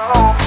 Oh,